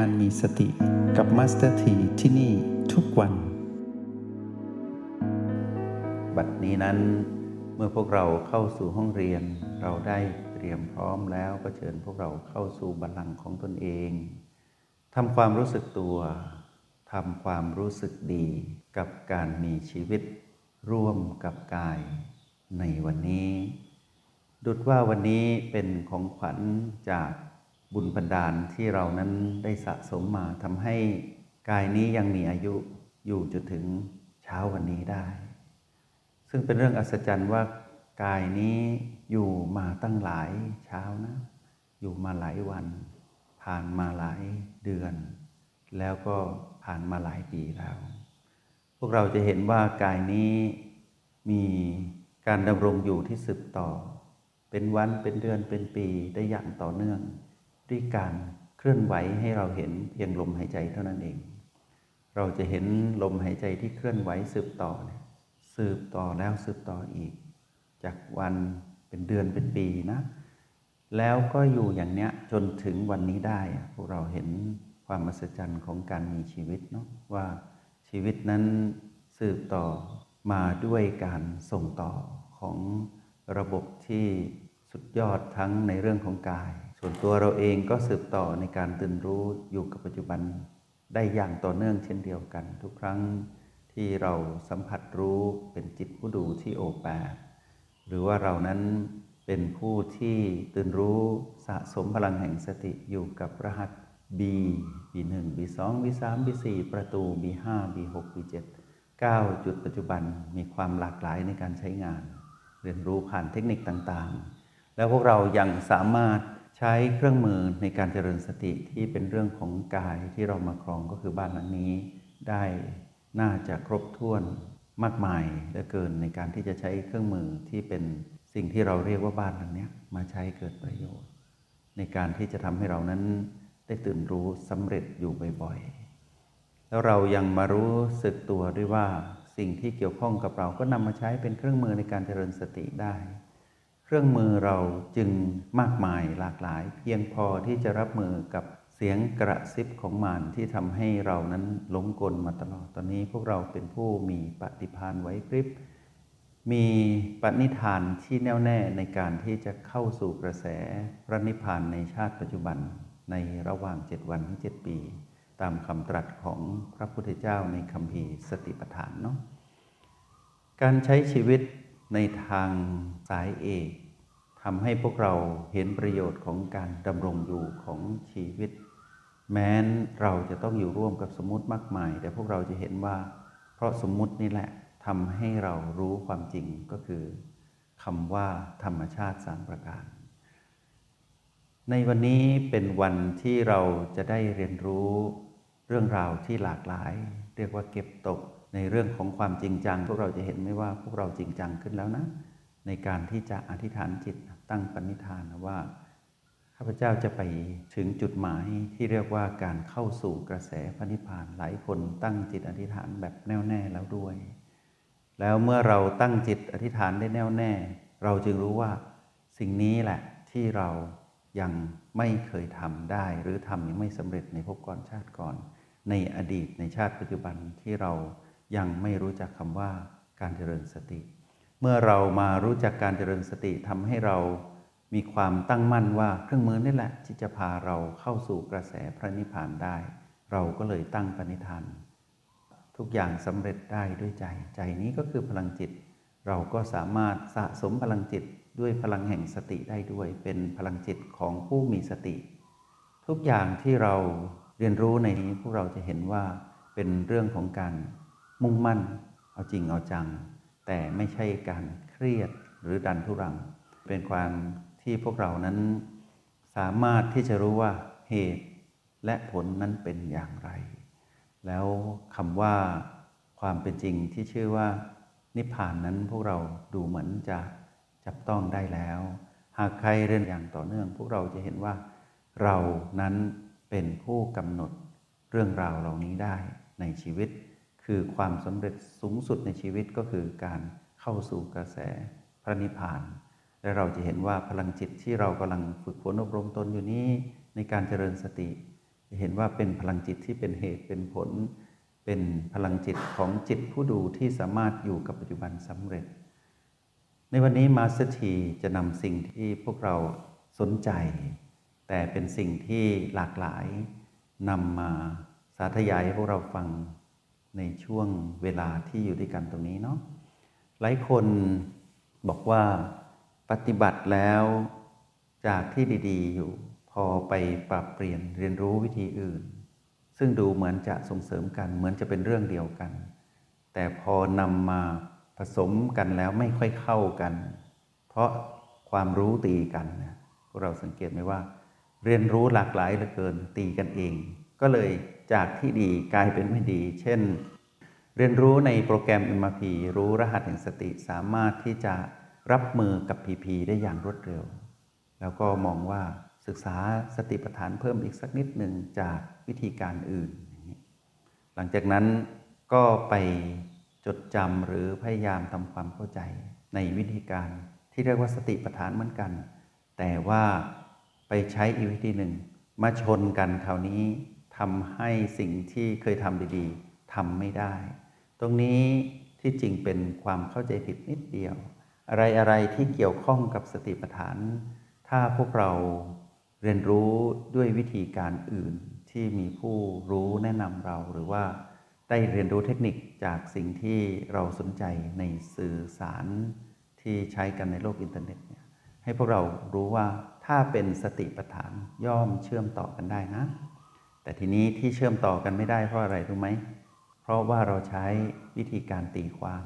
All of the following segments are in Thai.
การมีสติกับมาสเตอร์ทีที่นี่ทุกวัน บัดนี้นั้นเมื่อพวกเราเข้าสู่ห้องเรียน เราได้เตรียมพร้อมแล้วก็เชิญพวกเราเข้าสู่บัลลังก์ของตนเองทำความรู้สึกตัวทำความรู้สึกดีกับการมีชีวิตร่วมกับกายในวันนี้ ดุจว่าวันนี้เป็นของขวัญจาก บุญบันดาลที่เรานั้นได้สะสมมาทำให้กายนี้ยังมีอายุอยู่จนถึงเช้าวันนี้ได้ ซึ่งเป็นเรื่องอัศจรรย์ว่ากายนี้อยู่มาตั้งหลายเช้านะ อยู่มาหลายวัน ผ่านมาหลายเดือน แล้วก็ผ่านมาหลายปีแล้ว พวกเราจะเห็นว่ากายนี้มีการดำรงอยู่ที่สืบต่อ เป็นวันเป็นเดือนเป็นปีได้อย่างต่อเนื่อง ด้วยการเคลื่อนไหวให้เราเห็นเพียงลมหายใจเท่านั้นเอง เราจะเห็นลมหายใจที่เคลื่อนไหวสืบต่อเนี่ยสืบต่อแล้วสืบต่ออีก จากวันเป็นเดือนเป็นปีนะ แล้วก็อยู่อย่างเนี้ยจนถึงวันนี้ได้ พวกเราเห็นความมหัศจรรย์ของการมีชีวิตเนาะว่าชีวิตนั้นสืบต่อมาด้วยการส่งต่อของระบบที่สุดยอดทั้งในเรื่องของกาย ส่วนตัวเราเองก็สืบต่อในการตื่นรู้อยู่กับปัจจุบันได้อย่างต่อเนื่องเช่นเดียวกัน ทุกครั้งที่เราสัมผัสรู้เป็นจิตผู้ดูที่โอแปหรือว่าเรานั้นเป็นผู้ที่ตื่นรู้สะสมพลังแห่งสติอยู่กับรหัส B B1 B2 B3 B4 ประตู B5 B6 B7 9 จุดปัจจุบันมีความหลากหลายในการใช้งาน เรียนรู้ผ่านเทคนิคต่างๆ แล้วพวกเรายังสามารถ ใช้เครื่องมือในการเจริญสติที่เป็นเรื่องของกายที่เรามาครองก็คือบ้านหลังนี้ ได้น่าจะครบถ้วนมากมายเหลือเกินในการที่จะใช้เครื่องมือที่เป็นสิ่งที่เราเรียกว่าบ้านหลังนี้มาใช้เกิดประโยชน์ ในการที่จะทำให้เรานั้นได้ตื่นรู้สำเร็จอยู่บ่อยๆ แล้วเรายังมารู้สึกตัวด้วยว่าสิ่งที่เกี่ยวข้องกับเราก็นำมาใช้เป็นเครื่องมือในการเจริญสติได้ เครื่องมือเราจึงมากมายหลากหลาย เพียงพอที่จะรับมือกับเสียงกระซิบของมารที่ทำให้เรานั้นหลงกลมาตลอด ตอนนี้พวกเราเป็นผู้มีปฏิภาณไว้พริบ มีปณิธานที่แน่วแน่ในการที่จะเข้าสู่กระแสพระนิพพานในชาติปัจจุบันในระหว่างเจ็ดวันถึงเจ็ดปี ตามคำตรัสของพระพุทธเจ้าในคำพีสติปัฏฐานเนาะการใช้ชีวิต ในทางสายเอกทำให้พวกเราเห็นประโยชน์ของการดำรงอยู่ของชีวิต แม้นเราจะต้องอยู่ร่วมกับสมมติมากมาย แต่พวกเราจะเห็นว่า เพราะสมมตินี่แหละทำให้เรารู้ความจริงก็คือคำว่าธรรมชาติสามประการ ในวันนี้เป็นวันที่เราจะได้เรียนรู้เรื่องราวที่หลากหลาย เรียกว่าเก็บตก ในเรื่องของความจริงจัง พวกเราจะเห็นไหมว่าพวกเราจริงจังขึ้นแล้วนะ ในการที่จะอธิษฐานจิตตั้งปณิธานว่าข้าพเจ้าจะไปถึงจุดหมายที่เรียกว่าการเข้าสู่กระแสพระนิพพานหลายคนตั้งจิตอธิษฐานแบบแน่วแน่แล้วด้วย แล้วเมื่อเราตั้งจิตอธิษฐานได้แน่วแน่ เราจึงรู้ว่าสิ่งนี้แหละที่เรายังไม่เคยทำได้ หรือทำยังไม่สำเร็จในภพก่อนชาติก่อน ในอดีตในชาติปัจจุบันที่เรา ยังไม่รู้จักคำว่าการเจริญสติ เมื่อเรามารู้จักการเจริญสติทำให้เรามีความตั้งมั่นว่าเครื่องมือนี่แหละ ที่จะพาเราเข้าสู่กระแสพระนิพพานได้ เราก็เลยตั้งปณิธานทุกอย่างสำเร็จได้ด้วยใจ ใจนี้ก็คือพลังจิต เราก็สามารถสะสมพลังจิตด้วยพลังแห่งสติได้ด้วย เป็นพลังจิตของผู้มีสติ ทุกอย่างที่เราเรียนรู้ในนี้พวกเราจะเห็นว่าเป็นเรื่องของการ มุ่งมั่น เอาจริงเอาจัง แต่ไม่ใช่การเครียดหรือดันทุรัง เป็นความที่พวกเรานั้นสามารถที่จะรู้ว่าเหตุและผลนั้นเป็นอย่างไร แล้วคำว่าความเป็นจริงที่ชื่อว่า นิพพานนั้นพวกเราดูเหมือนจะจับต้องได้แล้ว หากใครเรียนอย่างต่อเนื่อง พวกเราจะเห็นว่า เรานั้นเป็นผู้กำหนดเรื่องราวเหล่านี้ได้ในชีวิต คือความสำเร็จสูงสุดในชีวิตก็คือการเข้าสู่กระแสพระนิพพาน และเราจะเห็นว่าพลังจิตที่เรากำลังฝึกฝนอบรมตนอยู่นี้ในการเจริญสติ จะเห็นว่าเป็นพลังจิตที่เป็นเหตุเป็นผล เป็นพลังจิตของจิตผู้ดูที่สามารถอยู่กับปัจจุบันสำเร็จ ในวันนี้มาสเตอร์ทีจะนำสิ่งที่พวกเราสนใจ แต่เป็นสิ่งที่หลากหลายนำมาสาธยายให้พวกเราฟัง ในช่วงเวลาที่อยู่ด้วยกันตรงนี้เนาะหลายคนบอกว่าปฏิบัติแล้วจากที่ดีๆ อยู่พอไปปรับเปลี่ยนเรียนรู้วิธีอื่น ซึ่งดูเหมือนจะส่งเสริมกัน เหมือนจะเป็นเรื่องเดียวกัน แต่พอนำมาผสมกันแล้วไม่ค่อยเข้ากัน เพราะความรู้ตีกันนะเราสังเกตไหมว่า เรียนรู้หลากหลายเหลือเกินตีกันเอง ก็เลยจากที่ดีกลายเป็นไม่ดี เช่น เรียนรู้ในโปรแกรม MRP รู้รหัสแห่งสติสามารถที่จะรับมือกับ PP ได้อย่างรวดเร็ว แล้วก็มองว่าศึกษาสติปัฏฐานเพิ่มอีกสักนิดหนึ่งจากวิธีการอื่น หลังจากนั้นก็ไปจดจำหรือพยายามทำความเข้าใจในวิธีการที่เรียกว่าสติปัฏฐานเหมือนกัน แต่ว่าไปใช้อีกวิธีหนึ่ง มาชนกันคราวนี้ ทำให้สิ่งที่เคยทำดีๆทำไม่ได้ ตรงนี้ที่จริงเป็นความเข้าใจผิดนิดเดียว อะไรอะไรที่เกี่ยวข้องกับสติปัฏฐาน ถ้าพวกเราเรียนรู้ด้วยวิธีการอื่นที่มีผู้รู้แนะนำเราหรือว่าได้เรียนรู้เทคนิคจากสิ่งที่เราสนใจในสื่อสารที่ใช้กันในโลกอินเทอร์เน็ตเนี่ยให้พวกเรารู้ว่าถ้าเป็นสติปัฏฐานย่อมเชื่อมต่อกันได้นะ แต่ทีนี้ที่เชื่อมต่อกันไม่ได้เพราะอะไรรู้ไหม เพราะว่าเราใช้วิธีการตีความ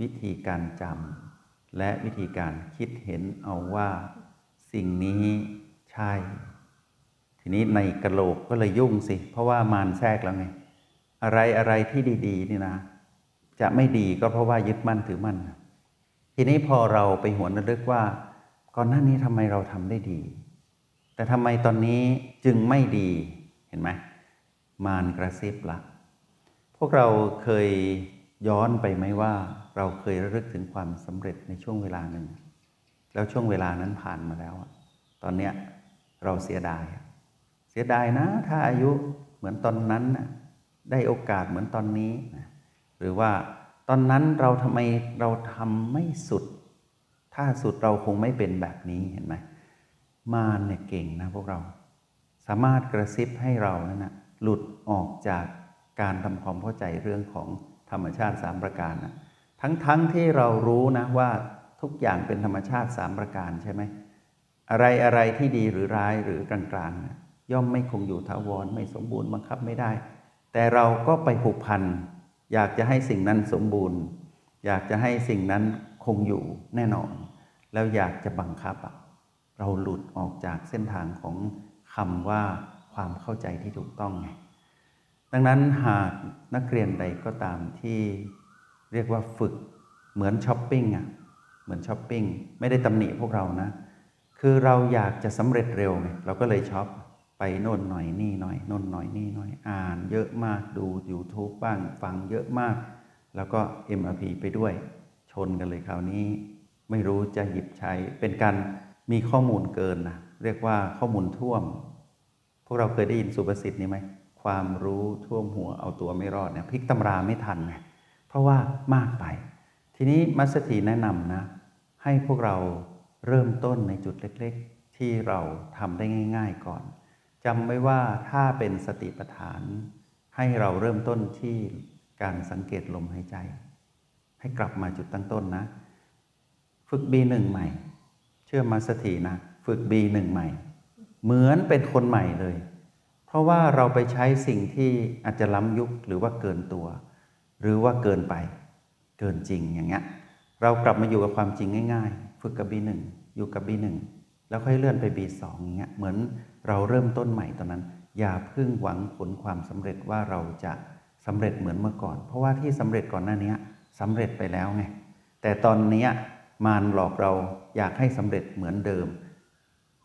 วิธีการจำและวิธีการคิดเห็นเอาว่า สิ่งนี้ใช่ ทีนี้ในกระโหลกก็เลยยุ่งสิ เพราะว่ามารแทรกแล้วไง อะไรอะไรที่ดีๆนี่นะ จะไม่ดีก็เพราะว่ายึดมั่นถือมั่น ทีนี้พอเราไปหวนระลึกว่า ก่อนหน้านี้ทำไมเราทำได้ดี แต่ทำไมตอนนี้จึงไม่ดี ห็นไหมมารกระซิบละพวกเราเคยย้อนไปไหมว่า เราเคยระลึกถึงความสำเร็จในช่วงเวลาหนึ่ง แล้วช่วงเวลานั้นผ่านมาแล้ว ตอนเนี้ยเราเสียดาย เสียดายนะ ถ้าอายุเหมือนตอนนั้นนะได้โอกาสเหมือนตอนนี้ หรือว่าตอนนั้นเราทำไมเราทำไม่สุด ถ้าสุดเราคงไม่เป็นแบบนี้เห็นไหมมารเนี่ยเก่งนะพวกเรา สามารถกระซิบให้เรานั่นนะหลุดออกจากการทำความเข้าใจเรื่องของธรรมชาติสามประการนะทั้งๆทที่เรารู้นะว่าทุกอย่างเป็นธรรมชาติสามประการใช่ไหมอะไรอะไรที่ดีหรือร้ายหรือกลางๆนะย่อมไม่คงอยู่ถาวรไม่สมบูรณ์บังคับไม่ได้ แต่เราก็ไปผูกพันอยากจะให้สิ่งนั้นสมบูรณ์ อยากจะให้สิ่งนั้นคงอยู่แน่นอน แล้วอยากจะบังคับเราหลุดออกจากเส้นทางของ คำว่าความเข้าใจที่ถูกต้องไงดังนั้นหากนักเรียนใดก็ตามที่เรียกว่าฝึกเหมือนช้อปปิ้งอะเหมือนช้อปปิ้งไม่ได้ตำหนิพวกเรานะ คือเราอยากจะสำเร็จเร็วไงเราก็เลยช็อปไปโน่นหน่อยนี่หน่อยโน่นหน่อยนี่หน่อยอ่าน เยอะมากดู YouTube บ้างฟังเยอะมาก แล้วก็ MRP ไปด้วย ชนกันเลยคราวนี้ ไม่รู้จะหยิบใช้เป็นการมีข้อมูลเกินนะ เรียกว่าข้อมูลท่วม พวกเราเคยได้ยินสุภาษิตนี้ไหมความรู้ท่วมหัวเอาตัวไม่รอดเนี่ยพลิกตำราไม่ทันไงเพราะว่ามากไป ทีนี้มัสถีแนะนำนะ ให้พวกเราเริ่มต้นในจุดเล็กๆ ที่เราทำได้ง่าย ๆก่อนจำไว้ว่าถ้าเป็นสติปัฏฐาน ให้เราเริ่มต้นที่การสังเกตลมหายใจ ให้กลับมาจุดตั้งต้นนะ ฝึก B1 ใหม่ เชื่อมาสถีนะ ฝึก B1 ใหม่ เหมือนเป็นคนใหม่เลย เพราะว่าเราไปใช้สิ่งที่อาจจะล้ำยุคหรือว่าเกินตัว หรือว่าเกินไป เกินจริงอย่างเงี้ยเรากลับมาอยู่กับความจริงง่าย ๆ ฝึกกับ B1 อยู่กับ B1 แล้วค่อยเลื่อนไป B2 อย่างเงี้ยเหมือนเราเริ่มต้นใหม่ตอนนั้น อย่าเพิ่งหวังผลความสำเร็จว่าเราจะสำเร็จเหมือนเมื่อก่อน เพราะว่าที่สำเร็จก่อนหน้านี้สำเร็จไปแล้วไงแต่ตอนนี้มารหลอกเราอยากให้สำเร็จเหมือนเดิม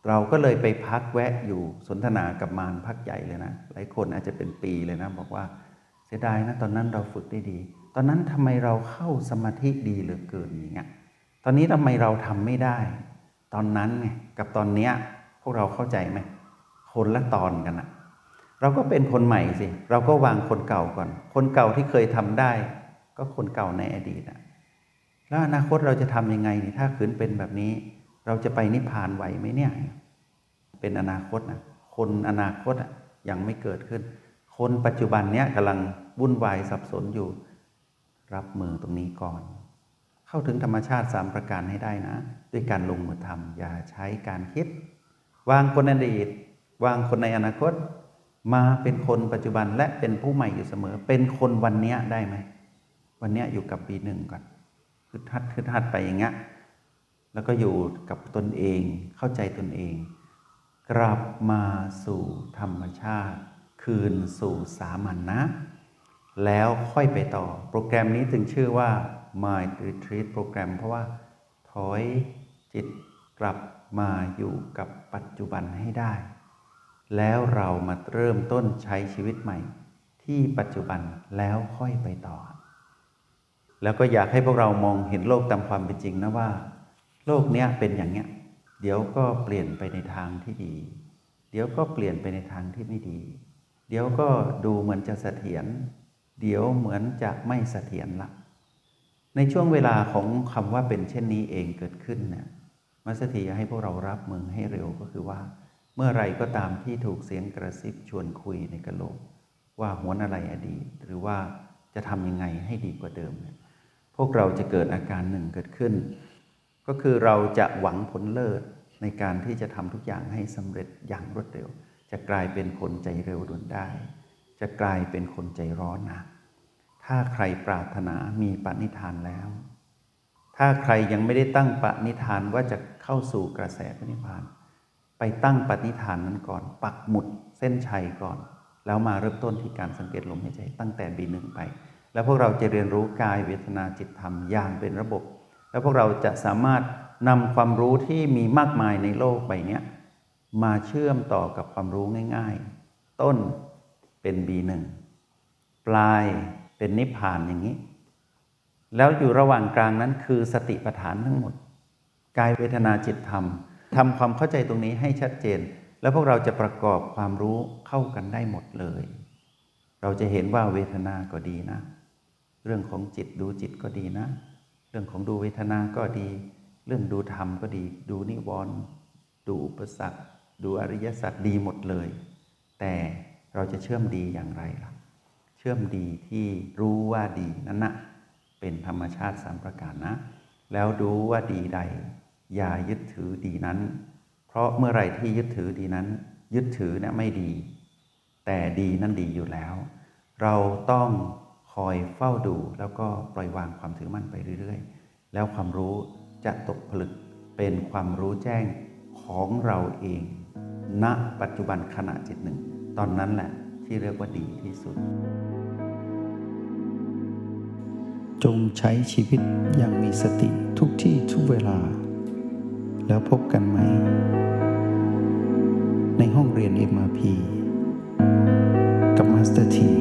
เราก็เลยไปพักแวะอยู่สนทนากับมารพักใหญ่เลยนะ หลายคนอาจจะเป็นปีเลยนะ บอกว่าเสียดายนะตอนนั้นเราฝึกได้ดี ตอนนั้นทำไมเราเข้าสมาธิดีเหลือเกินอย่างเงี้ยตอนนี้ทำไมเราทำไม่ได้ ตอนนั้นไงกับตอนเนี้ยพวกเราเข้าใจไหมคนละตอนกันอะเราก็เป็นคนใหม่สิ เราก็วางคนเก่าก่อน คนเก่าที่เคยทำได้ ก็คนเก่าในอดีตอะแล้วอนาคตเราจะทำยังไงนี่ถ้าขืนเป็นแบบนี้ เราจะไปนิพพานไหวไหมเนี่ย เป็นอนาคตนะคนอนาคตอะยังไม่เกิดขึ้น คนปัจจุบันเนี้ยกำลังวุ่นวายสับสนอยู่ รับมือตรงนี้ก่อน เข้าถึงธรรมชาติสามประการให้ได้นะ ด้วยการลงมือทำอย่าใช้การคิด วางคนอดีต วางคนในอนาคต มาเป็นคนปัจจุบันและเป็นผู้ใหม่อยู่เสมอ เป็นคนวันเนี้ยได้ไหมวันเนี้ยอยู่กับปีหนึ่งก่อนคือทัดคือทัดไปอย่างเงี้ย แล้วก็อยู่กับตนเองเข้าใจตนเอง กลับมาสู่ธรรมชาติ คืนสู่สามัญนนะ แล้วค่อยไปต่อ โปรแกรมนี้ถึงชื่อว่า Mind Retreat โปรแกรม เพราะว่าถอยจิตกลับมาอยู่กับปัจจุบันให้ได้ แล้วเรามาเริ่มต้นใช้ชีวิตใหม่ ที่ปัจจุบันแล้วค่อยไปต่อ แล้วก็อยากให้พวกเรามองเห็นโลกตามความเป็นจริงนะว่า โลกเนี้ยเป็นอย่างเนี้ย เดี๋ยวก็เปลี่ยนไปในทางที่ดี เดี๋ยวก็เปลี่ยนไปในทางที่ไม่ดี เดี๋ยวก็ดูเหมือนจะเสถียร เดี๋ยวเหมือนจะไม่เสถียรละ ในช่วงเวลาของคำว่าเป็นเช่นนี้เองเกิดขึ้นเนี่ยมัสถีให้พวกเรารับมือให้เร็วก็คือว่า เมื่อไรก็ตามที่ถูกเสียงกระซิบชวนคุยในกะโหลก ว่าหวนอะไรอดีต หรือว่าจะทำยังไงให้ดีกว่าเดิมเนี่ยพวกเราจะเกิดอาการหนึ่งเกิดขึ้น ก็คือเราจะหวังผลเลิศในการที่จะทำทุกอย่างให้สำเร็จอย่างรวดเร็ว จะกลายเป็นคนใจเร็วด่วนได้ จะกลายเป็นคนใจร้อนนะถ้าใครปรารถนามีปณิธานแล้ว ถ้าใครยังไม่ได้ตั้งปณิธานว่าจะเข้าสู่กระแสพระนิพพาน ไปตั้งปณิธานนั้นก่อน ปักหมุดเส้นชัยก่อน แล้วมาเริ่มต้นที่การสังเกตลมหายใจตั้งแต่บีหนึ่งไป แล้วพวกเราจะเรียนรู้กายเวทนาจิตธรรมอย่างเป็นระบบ แล้วพวกเราจะสามารถนำความรู้ที่มีมากมายในโลกใบนี้มาเชื่อมต่อกับความรู้ง่าย ๆ ต้นเป็น B1 ปลายเป็นนิพพานอย่างนี้ แล้วอยู่ระหว่างกลางนั้นคือสติปัฏฐานทั้งหมด กายเวทนาจิตธรรมทำความเข้าใจตรงนี้ให้ชัดเจน แล้วพวกเราจะประกอบความรู้เข้ากันได้หมดเลย เราจะเห็นว่าเวทนาก็ดีนะ เรื่องของจิตดูจิตก็ดีนะ เรื่องของดูเวทนาก็ดี เรื่องดูธรรมก็ดี ดูนิวรณ์ดูอุปสรรค ดูอริยสัจดีหมดเลย แต่เราจะเชื่อมดีอย่างไรล่ะ เชื่อมดีที่รู้ว่าดีนั้นนะเป็นธรรมชาติสามประการนะ แล้วรู้ว่าดีใด อย่ายึดถือดีนั้น เพราะเมื่อไรที่ยึดถือดีนั้น ยึดถือเนี่ยไม่ดี แต่ดีนั้นดีอยู่แล้ว เราต้อง คอยเฝ้าดู แล้วก็ปล่อยวางความถือมั่นไปเรื่อยๆ แล้วความรู้จะตกผลึกเป็นความรู้แจ้งของเราเอง ณ ปัจจุบันขณะจิตหนึ่ง ตอนนั้นแหละที่เรียกว่าดีที่สุด จงใช้ชีวิตอย่างมีสติทุกที่ทุกเวลา แล้วพบกันไหม ในห้องเรียน MRP กับมาสเตอร์ที